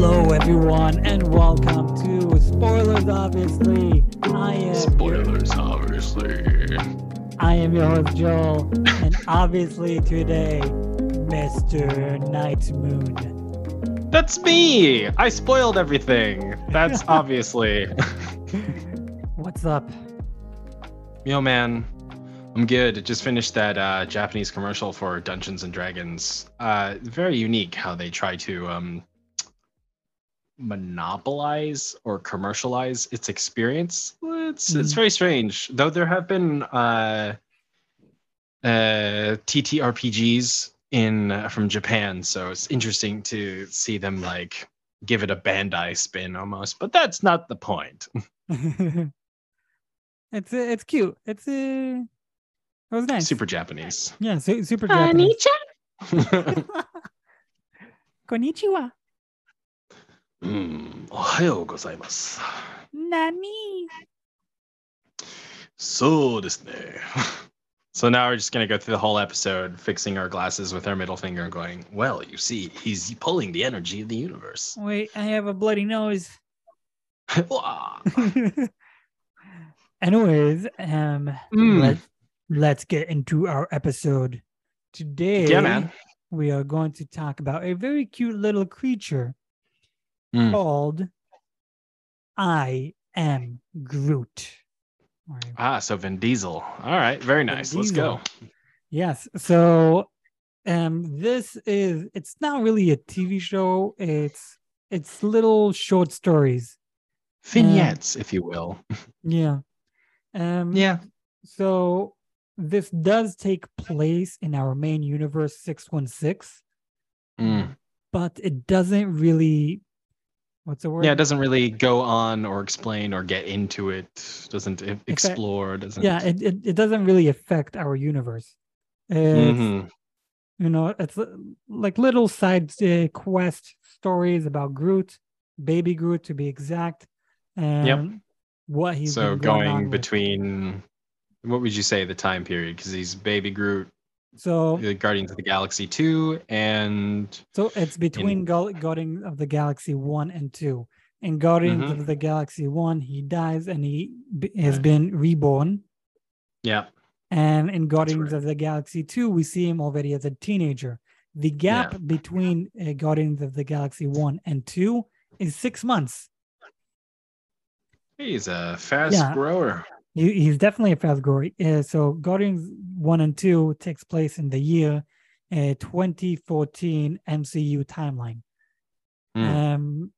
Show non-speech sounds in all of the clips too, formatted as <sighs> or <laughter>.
Hello, everyone, and welcome to Spoilers. Obviously, I am Spoilers, obviously. I am your host Joel, and <laughs> obviously today, Mr. Night Moon. That's me. I spoiled everything. That's <laughs> obviously. What's up? Yo, man. I'm good. Just finished that uh, Japanese commercial for Dungeons and Dragons. Uh, very unique how they try to um, monopolize or commercialize its experience. It's it's Mhm. very strange. Though there have been uh, uh, TTRPGs in uh, from Japan, so it's interesting to see them like give it a Bandai spin almost. But that's not the point. <laughs> <laughs> it's uh, it's cute. It's uh, it was nice. Super Japanese. yeah, su- super Japanese. <laughs> mm, Konnichiwa. おはようございます。 Nani? そうですね。So <laughs> now we're just gonna go through the whole episode fixing our glasses with our middle finger and going, well, you see, he's pulling the energy of the universe. Wait, I have a bloody nose. <laughs> <laughs> Wah. Anyways, um, Mm. let's let's get into our episode today. yeah, man. We are going to talk about a very cute little creature Mm. called I am Groot. Or- Ah, so Vin Diesel. All right, very nice. Let's go. Yes. So um this is it's not really a TV show. It's it's little short stories. Vignettes, if you will. <laughs> Yeah. Um Yeah. so this does take place in our main universe 616, Mm. but it doesn't really what's the word? Yeah, it doesn't really go on or explain or get into it. Doesn't explore. Doesn't. yeah, it, it, it doesn't really affect our universe. Mhm. You know, it's uh, like little side uh, quest stories about Groot, baby Groot to be exact, and what he's So going, going with. between, what would you say the time period? Because he's Baby Groot, So uh, Guardians of the Galaxy two, and So it's between Gal- Guardians of the Galaxy 1 and 2. In Guardians Mhm. of the Galaxy 1, he dies and he b- has been reborn. yeah, And in Guardians right. of the Galaxy 2, we see him already as a teenager. The gap Yeah. between uh, Guardians of the Galaxy 1 and 2 is six months. he's a fast Yeah. grower. He, he's definitely a fast. Uh, so Guardians 1 and 2 takes place in the year uh, 2014 MCU timeline. Mm. Um,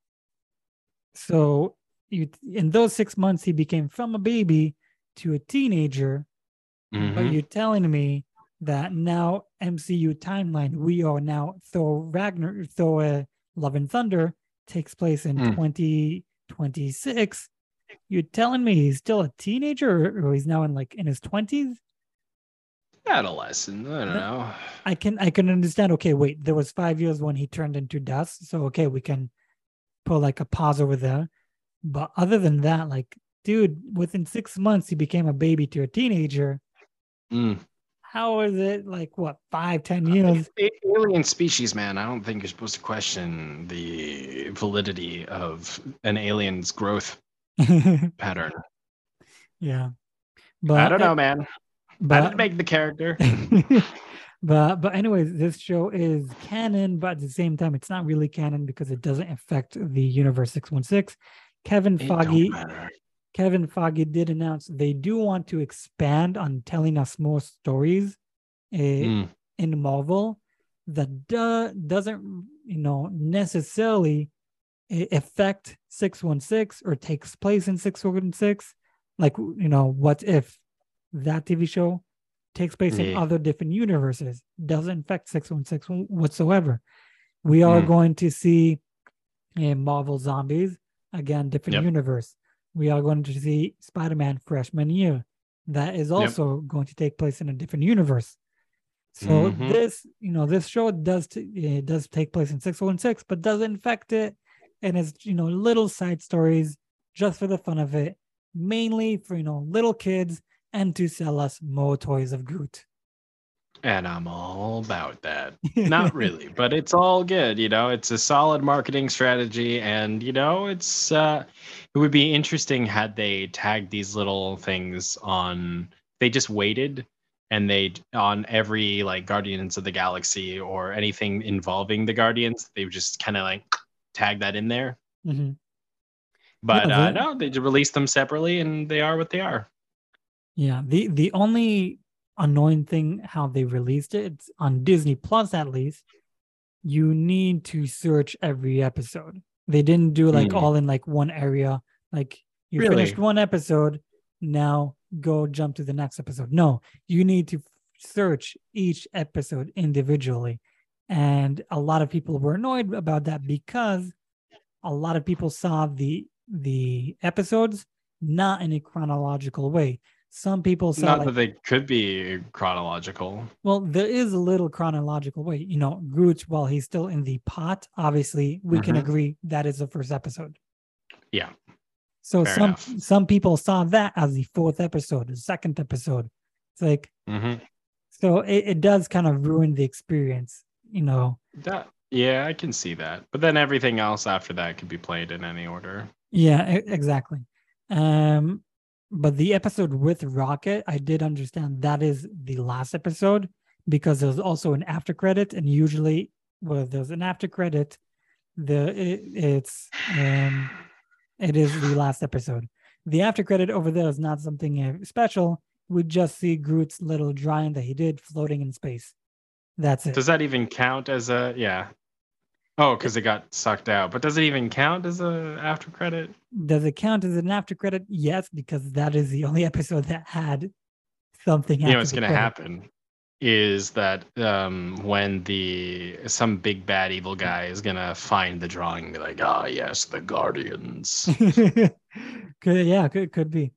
so you in those six months he became from a baby to a teenager. But Mhm. you're telling me that now MCU timeline we are now Thor Ragnar Thor uh, Love and Thunder takes place in Mm. 2026. You're telling me he's still a teenager or, he's now in like in his 20s? Adolescent. I don't know. I can I can understand. Okay, wait, there was five years when he turned into dust. So okay, we can put like a pause over there. But other than that, like, dude, within six months he became a baby to a teenager. Mm. How is it like what five, ten years? Alien species, man. I don't think you're supposed to question the validity of an alien's growth pattern. yeah. But I don't know, man. I But didn't make the character. <laughs> but but anyways, this show is canon, but at the same time, it's not really canon because it doesn't affect the universe 616. Kevin It Feige. Kevin Feige did announce they do want to expand on telling us more stories uh, Mm. in Marvel that do, doesn't, you know, necessarily affect 616 or takes place in 616. Like, you know, what if that TV show takes place in other different universes? Doesn't affect 616 whatsoever. We are Mm. going to see uh, Marvel Zombies, again, different Yep. universe. We are going to see Spider Man freshman year. That is also going to take place in a different universe. So Mhm. this, you know, this show does t- it does take place in 616, but doesn't affect it, and it's you know little side stories just for the fun of it, mainly for you know little kids and to sell us more toys of Groot. And I'm all about that. <laughs> Not really, but it's all good. You know, it's a solid marketing strategy. And, you know, it's, uh, it would be interesting had they tagged these little things on, they just waited and they, on every like Guardians of the Galaxy or anything involving the Guardians, they would just kind of like tag that in there. Mhm. But Yeah, uh, no, they just released them separately and they are what they are. Yeah, the the only annoying thing how they released it it's on Disney Plus at least, you need to search every episode. They didn't do like Hmm. all in like one area. Like you Really? finished one episode, now go jump to the next episode. No, you need to search each episode individually. And a lot of people were annoyed about that because a lot of people saw the the episodes not in a chronological way. Some people saw Not like that they could be chronological. well, there is a little chronological way. You know, Groot, while he's still in the pot, obviously we can Mhm. agree that is the first episode. Yeah. So Fair some enough. some people saw that as the fourth episode, the second episode. It's like hmm so it, it does kind of ruin the experience, you know. That yeah, I can see that. But then everything else after that could be played in any order. Yeah, exactly. Um, but the episode with Rocket, I did understand that is the last episode because there's also an after credit, and usually, well, there's an after credit, the it, it's um, it is the last episode. The after credit over there is not something uh, special. We just see Groot's little drawing that he did floating in space. That's it. Does that even count as a yeah? Oh, because it got sucked out. But does it even count as a after credit? Does it count as an after credit? Yes, because that is the only <laughs> episode that had something. You know what's gonna happen is that um when the some big bad evil guy is gonna find the drawing and be like, ah yes, the Guardians. <laughs> could yeah, could could be.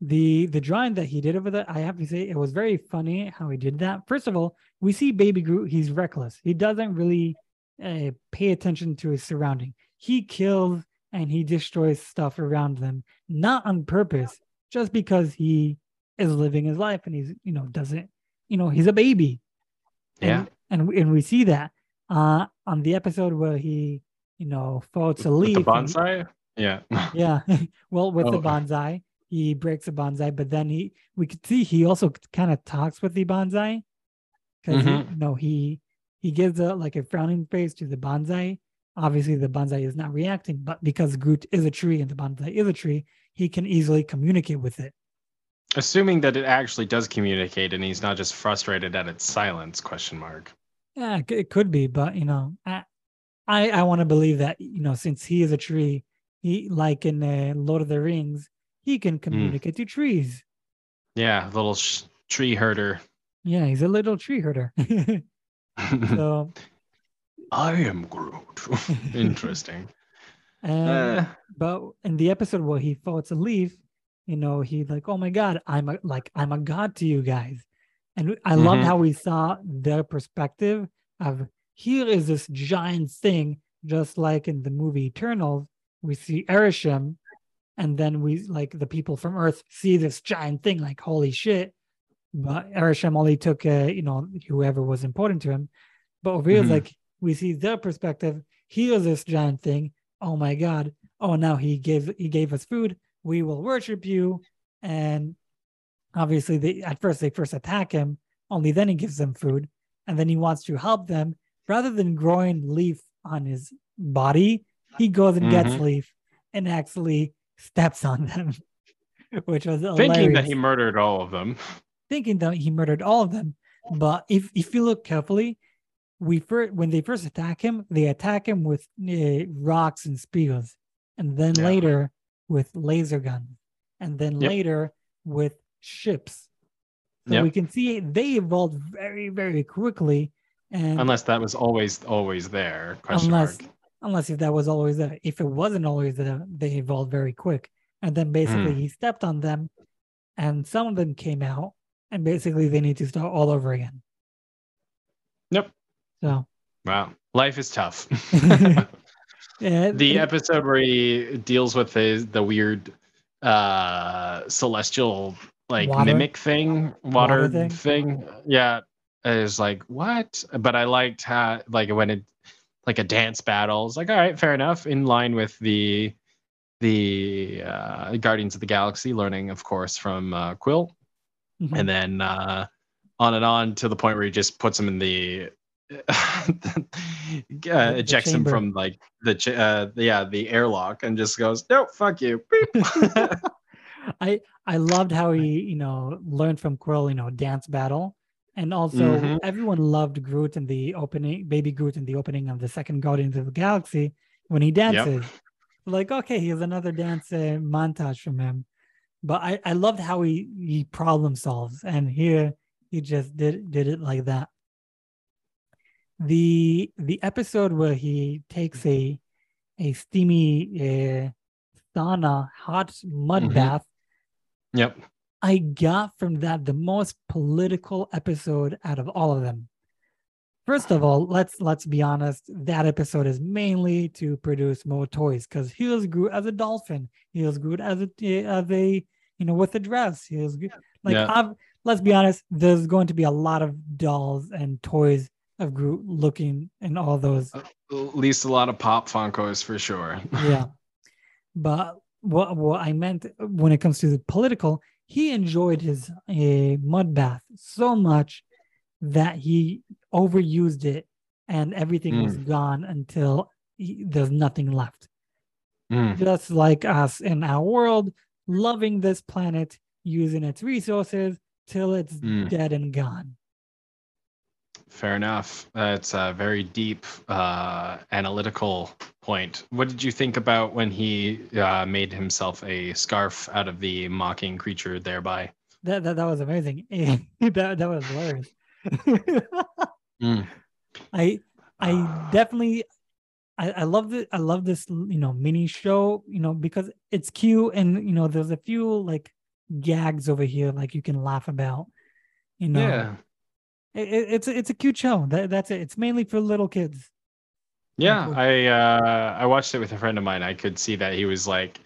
The the drawing that he did over there, I have to say, it was very funny how he did that. First of all, we see Baby Groot, he's reckless. He doesn't really uh, pay attention to his surrounding. He kills and he destroys stuff around them, not on purpose, just because he is living his life and he's, you know, doesn't, you know, he's a baby. Yeah. And and, we- and we see that uh on the episode where he, you know, floats a leaf. the and bonsai? Yeah. <laughs> yeah. <laughs> well, with the Oh. bonsai, he breaks a bonsai, but then he we could see he also kind of talks with the bonsai because Mhm. you know he he gives a like a frowning face to the bonsai. Obviously, the bonsai is not reacting, but because Groot is a tree and the bonsai is a tree, he can easily communicate with it. Assuming that it actually does communicate and he's not just frustrated at its silence, question mark. Yeah, it it could be, but you know, I I, I want to believe that you know since he is a tree, he like in uh, Lord of the Rings, he can communicate to trees. Yeah, little sh- tree herder. Yeah, he's a little tree herder. <laughs> so <laughs> I am Groot. <laughs> Interesting. um, Eh, but in the episode where he floats a leaf, you know, he like, oh my god, I'm a like I'm a god to you guys. And I loved Mhm. how we saw their perspective of here is this giant thing, just like in the movie Eternals, we see Arishem, and then we like the people from Earth see this giant thing, like holy shit. But Arishem only took uh, you know, whoever was important to him. But over here, Mhm. like we see their perspective. Here's this giant thing. Oh my god. Oh now he gave he gave us food. We will worship you. And obviously they at first they first attack him, only then he gives them food. And then he wants to help them. Rather than growing leaf on his body, he goes and gets Mhm. leaf and actually steps on them. <laughs> Which was thinking that he murdered all of them. thinking that he murdered all of them. But if if you look carefully, we first when they first attack him, they attack him with uh, rocks and spears, and then Yeah. later with laser guns, and then Yep. later with ships. So Yep. we can see they evolved very very quickly, and Unless that was always always there. Question unless mark. Unless if that was always there, if it wasn't always there, they evolved very quick, and then basically Hmm. he stepped on them, and some of them came out, and basically they need to start all over again. Yep. So Wow. Life is tough. <laughs> yeah, the it- episode where he deals with the the weird uh celestial like Water? mimic thing water, Water thing? thing. yeah is like what? But I liked how like when it like a dance battle. It's like all right, fair enough, in line with the the uh, Guardians of the Galaxy, learning of course from uh, Quill, Mhm. and then uh, on and on to the point where he just puts him in the <laughs> uh, the ejects him from like the ch- uh, yeah the airlock and just goes no fuck you Beep. <laughs> I I loved how he you know learned from Quill you know dance battle, and also Mhm. everyone loved Groot in the opening, Baby Groot in the opening of the second Guardians of the Galaxy when he dances. Like okay, here's another dance uh, montage from him, but I I loved how he he problem solves, and here he just did did it like that. The the episode where he takes a a steamy uh, sauna hot mud Mhm. bath yep I got from that the most political episode out of all of them. First of all, let's let's be honest. That episode is mainly to produce more toys because he was Groot as a dolphin. He was Groot as a as a you know with a dress. He was Groot- like Yeah. I've, let's be honest. There's going to be a lot of dolls and toys of Groot looking in all those at least a lot of pop funkos for sure yeah <laughs> but what what i meant when it comes to the political he enjoyed his uh, mud bath so much that he overused it and everything was gone until he, there's nothing left Mm. just like us in our world loving this planet using its resources till it's Mm. dead and gone fair enough that's a very deep uh, analytical point what did you think about when he uh, made himself a scarf out of the mocking creature thereby that that, that was amazing <laughs> that, that was hilarious Mm. <laughs> I I definitely I, I love it. I love this you know mini show you know because it's cute and you know there's a few like gags over here like you can laugh about. You know, yeah it, it- it's a- it's a cute show. That that's it. It's mainly for little kids. Yeah. I uh, I watched it with a friend of mine. I could see that he was like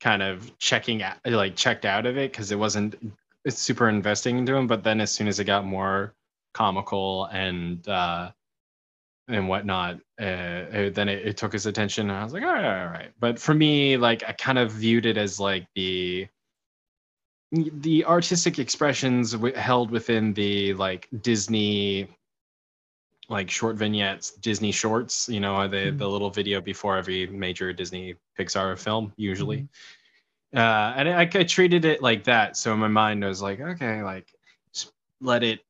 kind of checking out, like checked out of it because it wasn't it's super investing into him. But then as soon as it got more comical and uh, and whatnot, uh, uh, then it, it took his attention. And I was like, all right, all right. But for me, like I kind of viewed it as like the the artistic expressions w- held within the like Disney like short vignettes, Disney shorts, you know, the Mhm. the little video before every major Disney Pixar film usually. Uh and I, I treated it like that. So in my mind I was like, okay, like let it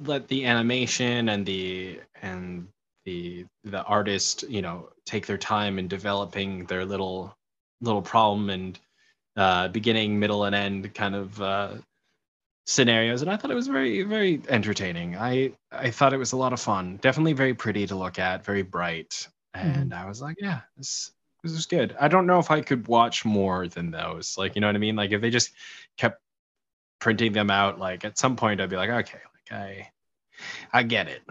let the animation and the and the the artist, you know, take their time in developing their little little problem and uh beginning, middle and end kind of uh scenarios and i thought it was very very entertaining. I i thought it was a lot of fun. Definitely very pretty to look at very bright. Mm-hmm. And i was like yeah this this is good. I don't know if i could watch more than those. Like you know what i mean? Like if they just kept printing them out like at some point i'd be like okay like i i get it.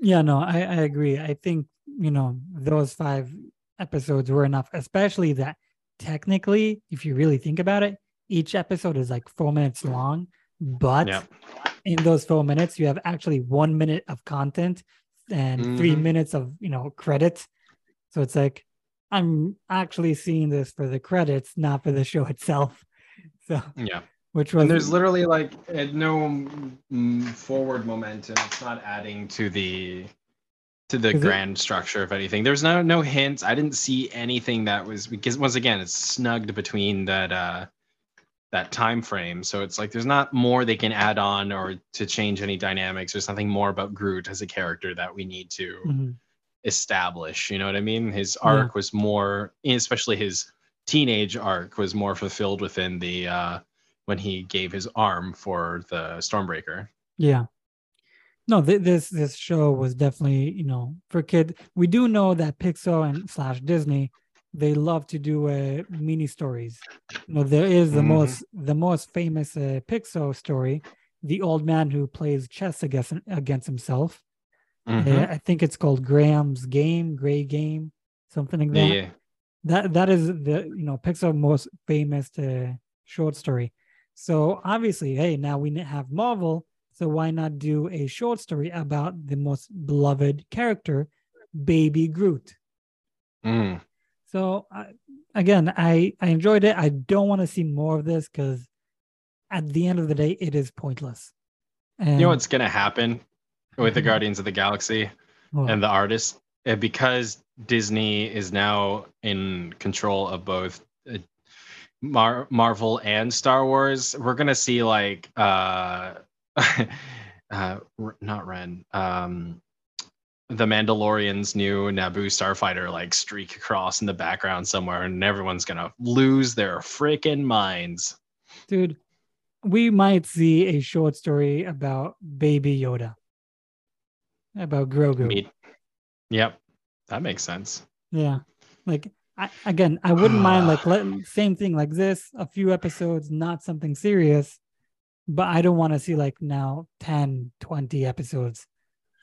Yeah, no, I, I agree. I think, you know, those five episodes were enough, especially that technically, if you really think about it, each episode is like four minutes long. But Yeah. in those four minutes, you have actually one minute of content and three Mhm. minutes of, you know, credits. So it's like, I'm actually seeing this for the credits, not for the show <laughs> itself. So, yeah which was and there's literally like uh, no mm, forward momentum it's not adding to the to the Is it- grand structure of anything there's no no hints i didn't see anything that was because once again it's snugged between that uh that time frame so it's like there's not more they can add on or to change any dynamics there's nothing more about groot as a character that we need to Mhm. establish you know what i mean his Yeah. arc was more especially his teenage arc was more fulfilled within the uh when he gave his arm for the stormbreaker Yeah. No, th- this this show was definitely you know for kid. We do know that Pixar and slash Disney they love to do uh, mini stories. You know, there is the Mhm. most the most famous uh, Pixar story, the old man who plays chess against against himself. Mhm. Uh, I think it's called Graham's Game, Gray Game, something like that. yeah That that is the you know Pixar most famous uh, short story. So obviously, hey, now we have Marvel. So why not do a short story about the most beloved character, Baby Groot? Mm. So I, again, I I enjoyed it. I don't want to see more of this because at the end of the day, it is pointless. And You know what's gonna happen with the Guardians of the Galaxy What? and the artists? Uh, because Disney is now in control of both uh, Mar- Marvel and Star Wars, we're gonna see like uh, <laughs> uh not Ren, um, the Mandalorian's new Naboo starfighter like streak across in the background somewhere, and everyone's gonna lose their freaking minds. dude, we might see a short story about Baby Yoda, about Grogu. Meet. Yep, that makes sense. Yeah. Like I, again, I wouldn't mind like let, <sighs> same thing like this, a few episodes, not something serious, but I don't want to see like now 10, 20 episodes.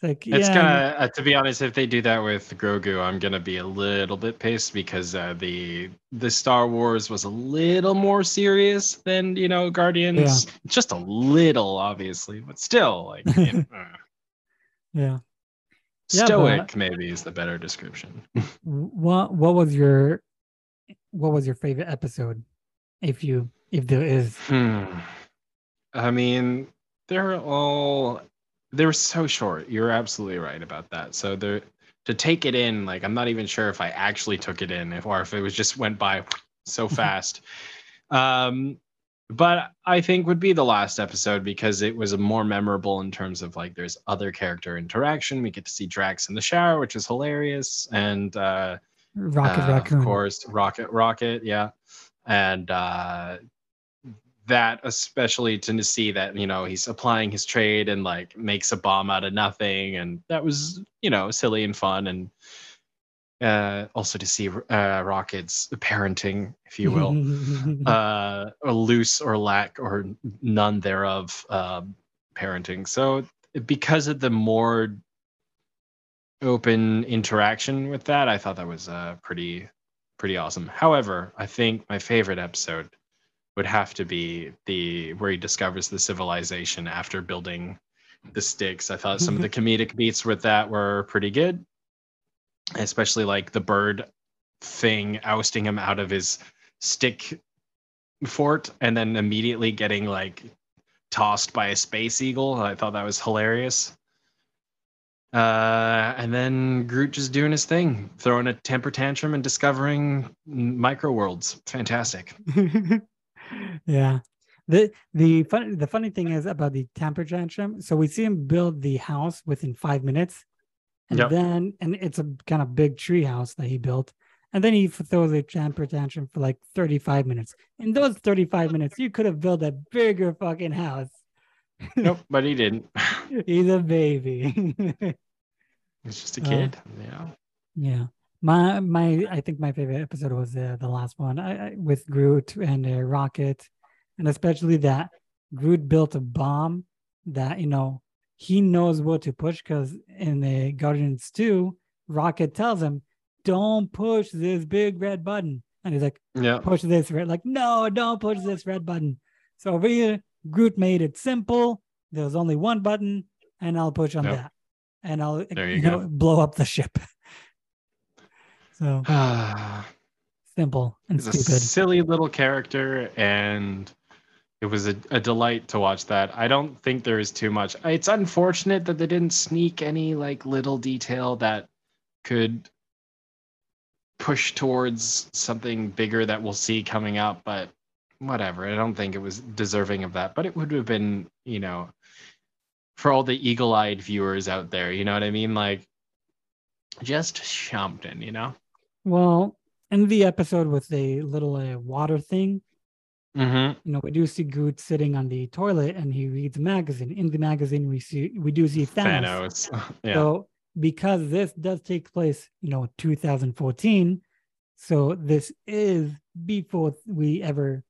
Like It's yeah, gonna, uh, to be honest, if they do that with Grogu, I'm gonna be a little bit pissed because uh, the the Star Wars was a little more serious than you know Guardians, just a little, obviously, but still, like <laughs> you know, uh, yeah. Yeah, stoic maybe is the better description. <laughs> What what was your what was your favorite episode? If you if there is. Hmm. I mean, they're all they were so short. You're absolutely right about that. So they're to take it in, like I'm not even sure if I actually took it in, if or if it was just went by so <laughs> fast. um, but I think would be the last episode because it was more memorable in terms of like there's other character interaction. We get to see Drax in the shower, which is hilarious, and uh, Rocket uh, Raccoon. Of course, Rocket, Rocket, yeah. And uh, that especially to see that, you know, he's applying his trade and like makes a bomb out of nothing. And that was, you know, silly and fun. And uh, also to see uh, Rocket's parenting, if you will, <laughs> uh, or loose or lack or none thereof um, parenting. So because of the more open interaction with that, I thought that was uh, pretty pretty awesome. However, I think my favorite episode would have to be the where he discovers the civilization after building the sticks. I thought some of the <laughs> comedic beats with that were pretty good, especially like the bird thing ousting him out of his stick fort and then immediately getting like tossed by a space eagle. I thought that was hilarious. Uh, and then Groot just doing his thing, throwing a temper tantrum and discovering micro worlds. Fantastic. <laughs> yeah. The the funny the funny thing is about the temper tantrum. So we see him build the house within five minutes. And Yep. then and it's a kind of big tree house that he built. And then he throws a temper tantrum for like 35 minutes. In those 35 minutes, you could have built a bigger fucking house. nope, but he didn't. <laughs> He's a baby. <laughs> He's just a Uh, kid. yeah. Yeah. My my I think my favorite episode was uh, the last one I, I, with Groot and uh, Rocket, and especially that Groot built a bomb that you know he knows what to push because in the Guardians 2, Rocket tells him, "Don't push this big red button," and he's like, Yeah. "Push this red." Like, no, don't push this red button. So over here, Groot made it simple. There's only one button, and I'll push on Yep. that, and I'll you know blow up the ship. <laughs> so <sighs> simple and a stupid. silly little character, and it was a, a delight to watch that. I don't think there is too much. It's unfortunate that they didn't sneak any like little detail that could push towards something bigger that we'll see coming up, but whatever. I don't think it was deserving of that, but it would have been, you know, for all the eagle-eyed viewers out there, you know what I mean? Like just something, you know? Well, in the episode with the little uh, water thing, Mm-hmm. you know, we do see Groot sitting on the toilet and he reads a magazine. In the magazine, we see we do see Thanos. Thanos. <laughs> yeah. So because this does take place, you know, 2014, so this is before we ever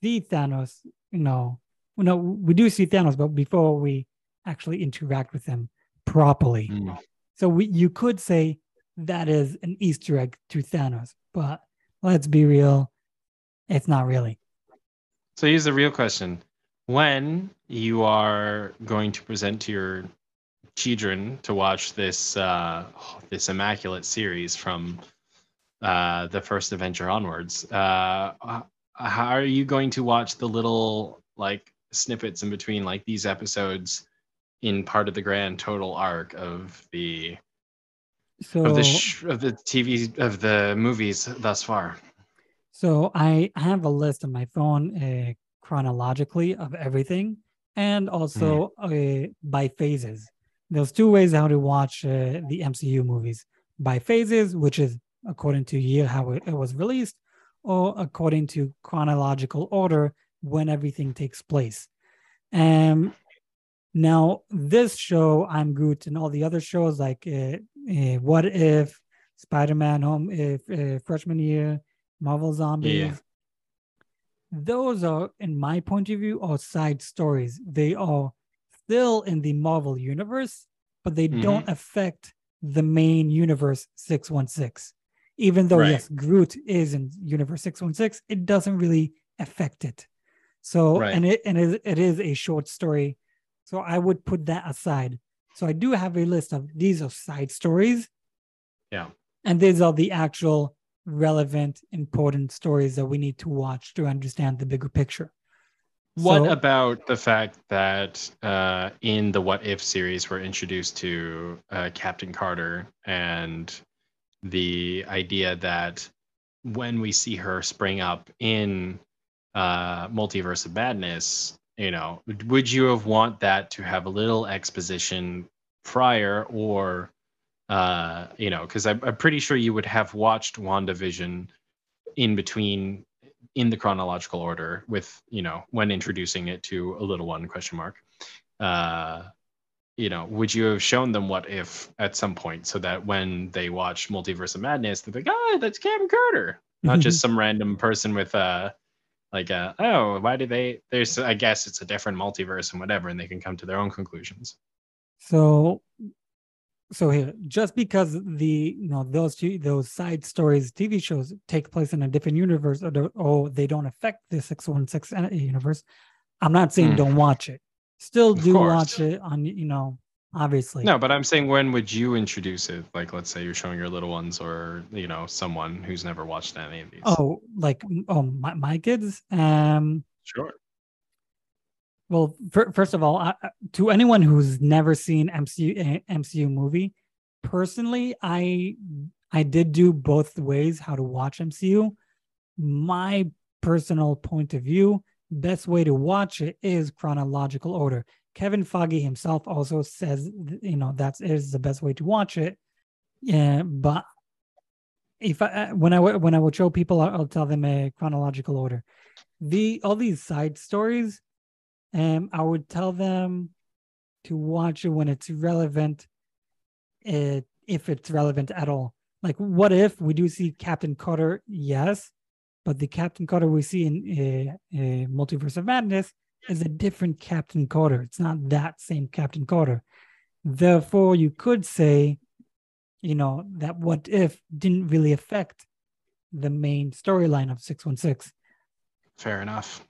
see Thanos. You know, no, we do see Thanos, but before we actually interact with him properly. Mm. So we you could say that is an Easter egg to Thanos, but let's be real, it's not really. So here's the real question: when you are going to present to your children to watch this uh, this immaculate series from uh, the first adventure onwards, uh, how are you going to watch the little like snippets in between like these episodes in part of the grand total arc of the So of the sh- of the TV of the movies thus far? So I have a list on my phone uh, chronologically of everything and also uh, by phases. There's two ways how to watch uh, the MCU movies by phases, which is according to year how it, it was released, or according to chronological order when everything takes place. Um, now, this show, I'm Groot, and all the other shows like uh, uh, What If, Spider Man Home, if uh, Freshman Year, Marvel Zombies. Those are, in my point of view, are side stories. They are still in the Marvel universe, but they don't affect the main universe 616. Even though, Right. yes, Groot is in universe 616, it doesn't really affect it. So, Right. and it and it, it is a short story. So I would put that aside. So I do have a list of these are side stories. Yeah. And these are the actual relevant, important stories that we need to watch to understand the bigger picture. What So- about the fact that uh, in the What If series we're introduced to uh, Captain Carter and the idea that when we see her spring up in uh, Multiverse of Madness, you know, would- you have want that to have a little exposition prior or, uh, you know, because I'm, I'm pretty sure you would have watched WandaVision in between in the chronological order with you know when introducing it to a little one question mark. Uh you know would you have shown them what if at some point so that when they watch multiverse of madness they're like oh that's captain carter. Not just <laughs> some random person with uh like uh oh why do they there's i guess it's a different multiverse and whatever and they can come to their own conclusions So, so here, just because the you know those two those side stories, TV shows take place in a different universe, or, or they don't affect the six one six universe, I'm not saying Hmm. don't watch it. Still do watch it on you know obviously. no but i'm saying when would you introduce it like let's say you're showing your little ones or you know someone who's never watched any of these Oh, like oh my, my kids. Um. sure Well, fir- first of all, I, I- to anyone who's never seen MCU eh, MCU movie, personally, I I did do both ways how to watch MCU. My personal point of view, best way to watch it is chronological order. Kevin Feige himself also says, you know, that is the best way to watch it. Yeah, but if I uh, when I when I would show people, I'll, tell them a chronological order. The all these side stories, um, I would tell them to watch it when it's relevant, uh, if it's relevant at all. Like, what if we do see Captain Carter? Yes, but the Captain Carter we see in uh, uh, Multiverse of Madness is a different Captain Carter. It's not that same Captain Carter. Therefore, you could say, you know, that what if didn't really affect the main storyline of 616. fair enough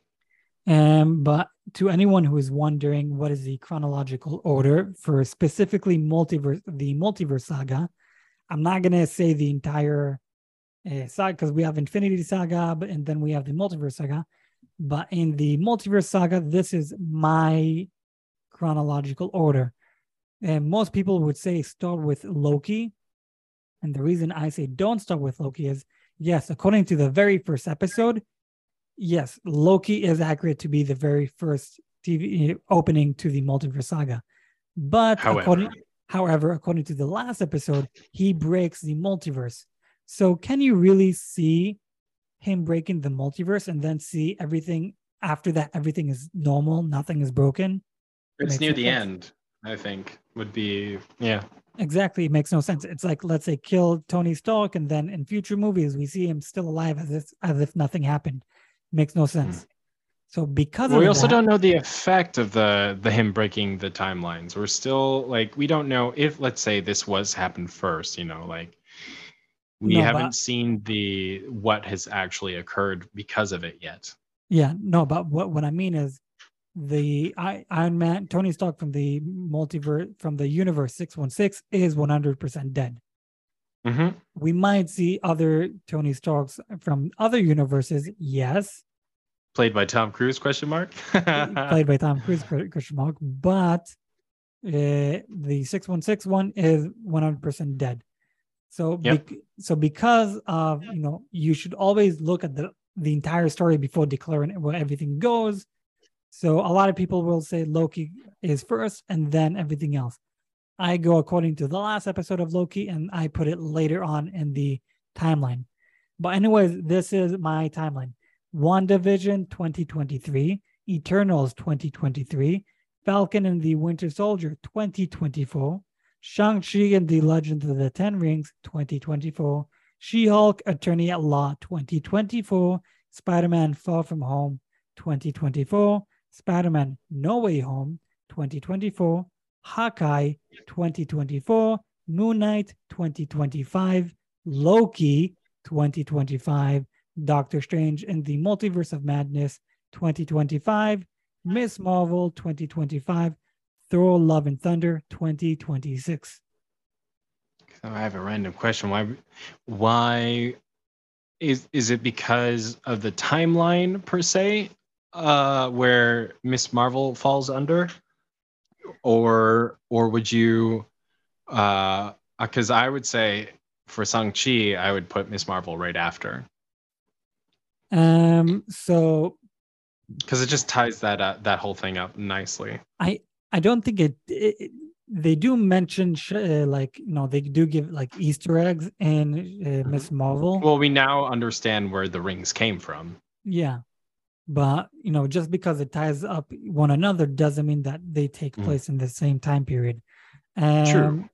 Um, but to anyone who is wondering what is the chronological order for specifically multiverse, the multiverse saga, I'm not gonna say the entire uh, saga because we have Infinity Saga, but and then we have the multiverse saga. But in the multiverse saga, this is my chronological order. And most people would say start with Loki. And the reason I say don't start with Loki is yes, according to the very first episode, yes, Loki is accurate to be the very first TV opening to the multiverse saga. But However. according, however, according to the last episode, he breaks the multiverse. So can you really see him breaking the multiverse and then see everything after that? Everything is normal, nothing is broken. It's near the sense. end, I think, would be yeah. Exactly, it makes no sense. It's like let's say kill Tony Stark, and then in future movies we see him still alive as if as if nothing happened. Makes no sense. So because Hmm. we also that- don't know the effect of the the him breaking the timelines. We're still like we don't know if let's say this was happened first, you know, like we No, haven't but- seen the what has actually occurred because of it yet. Yeah, no, but what what I mean is the I, Iron Man, Tony Stark from the multiverse, from the universe 616 is 100% dead. hmm We might see other Tony Starks from other universes, yes, Played by Tom Cruise? Question mark. <laughs> played by Tom Cruise, question mark, but uh, the 616 one is 100% dead. So, Yep. bec- so because of you know, you should always look at the the entire story before declaring where everything goes. So a lot of people will say Loki is first and then everything else. I go according to the last episode of Loki and I put it later on in the timeline. But anyways, this is my timeline. WandaVision 2023, Eternals 2023, Falcon and the Winter Soldier 2024, Shang-Chi and the Legend of the Ten Rings 2024, She-Hulk Attorney at Law 2024, Spider-Man Far From Home 2024, Spider-Man No Way Home 2024, Hawkeye 2024, Moon Knight 2025, Loki 2025, Doctor Strange in the Multiverse of Madness 2025, Miss Marvel 2025, Thor Love and Thunder 2026. So I have a random question. Why why is is it because of the timeline per se uh where Miss Marvel falls under? Or or would you uh because I would say for Shang-Chi, I would put Miss Marvel right after. Um, so Because it just ties that uh, that whole thing up nicely. I I don't think it, it they do mention sh- uh, like you know they do give like Easter eggs in uh, Miss Marvel. Well, we now understand where the rings came from. Yeah. But, you know, just because it ties up one another doesn't mean that they take Mm. place in the same time period. Um, True.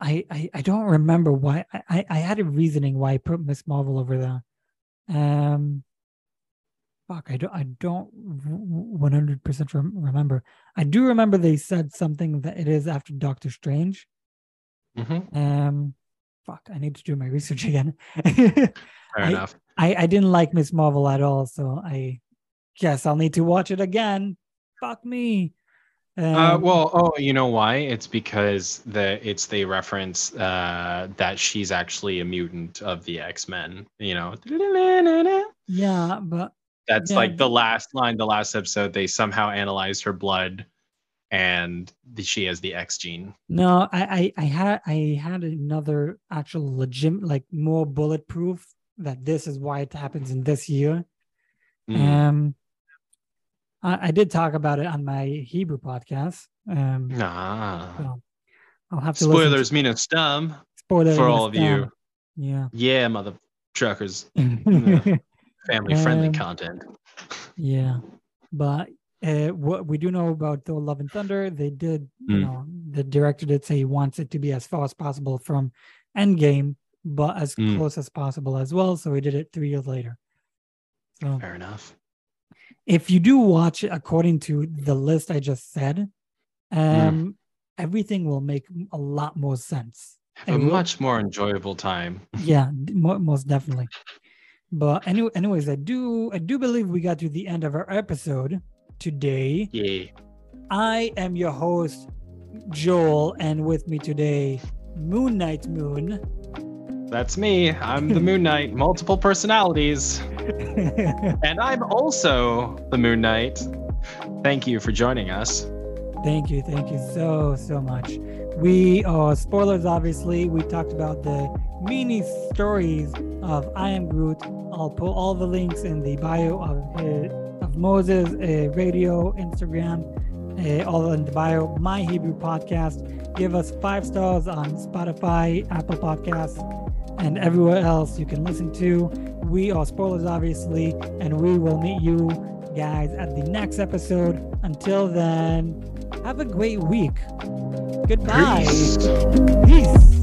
I, I, I don't remember why. I, I, I had a reasoning why I put Miss Marvel over there. Um, fuck, I don't, I don't 100% rem- remember. I do remember they said something that it is after Doctor Strange. hmm Um, fuck, I need to do my research again. <laughs> Fair I- enough. I, I didn't like Miss Marvel at all, so I guess I'll need to watch it again. Fuck me. Uh, Um, well, oh, you know why? It's because the it's they reference uh, that she's actually a mutant of the X Men. You know, yeah, but that's Yeah. like the last line, the last episode. They somehow analyzed her blood, and the, she has the X gene. no, I, I I had I had another actual legit like more bulletproof that this is why it happens in this year. Mm. Um, I, I did talk about it on my Hebrew podcast. Um, ah, so I'll have to spoilers mean a stum spoiler for all of you. Yeah. Yeah, mother truckers, <laughs> family friendly Um, content. Yeah, but uh, what we do know about Thor: Love and Thunder, they did, you Mm. know, the director did say he wants it to be as far as possible from Endgame, but as Mm. close as possible as well. So he did it three years later. So Fair enough. if you do watch it according to the list I just said, Mm. um, everything will make a lot more sense. Have a And much more enjoyable time. yeah most definitely but anyway anyways i do i do believe we got to the end of our episode today Yeah. i am your host joel and with me today moon knight moon That's me. I'm the <laughs> Moon Knight, multiple personalities. <laughs> And I'm also the Moon Knight. Thank you for joining us. thank you thank you so so much we are spoilers obviously we talked about the mini stories of i am groot. I'll put all the links in the bio of his, of moses uh, radio instagram uh, all in the bio. My hebrew podcast. Give us five stars on spotify apple podcasts and everywhere else you can listen to. We are spoilers obviously and we will meet you guys at the next episode. Until then have a great week. Goodbye. Peace. Peace.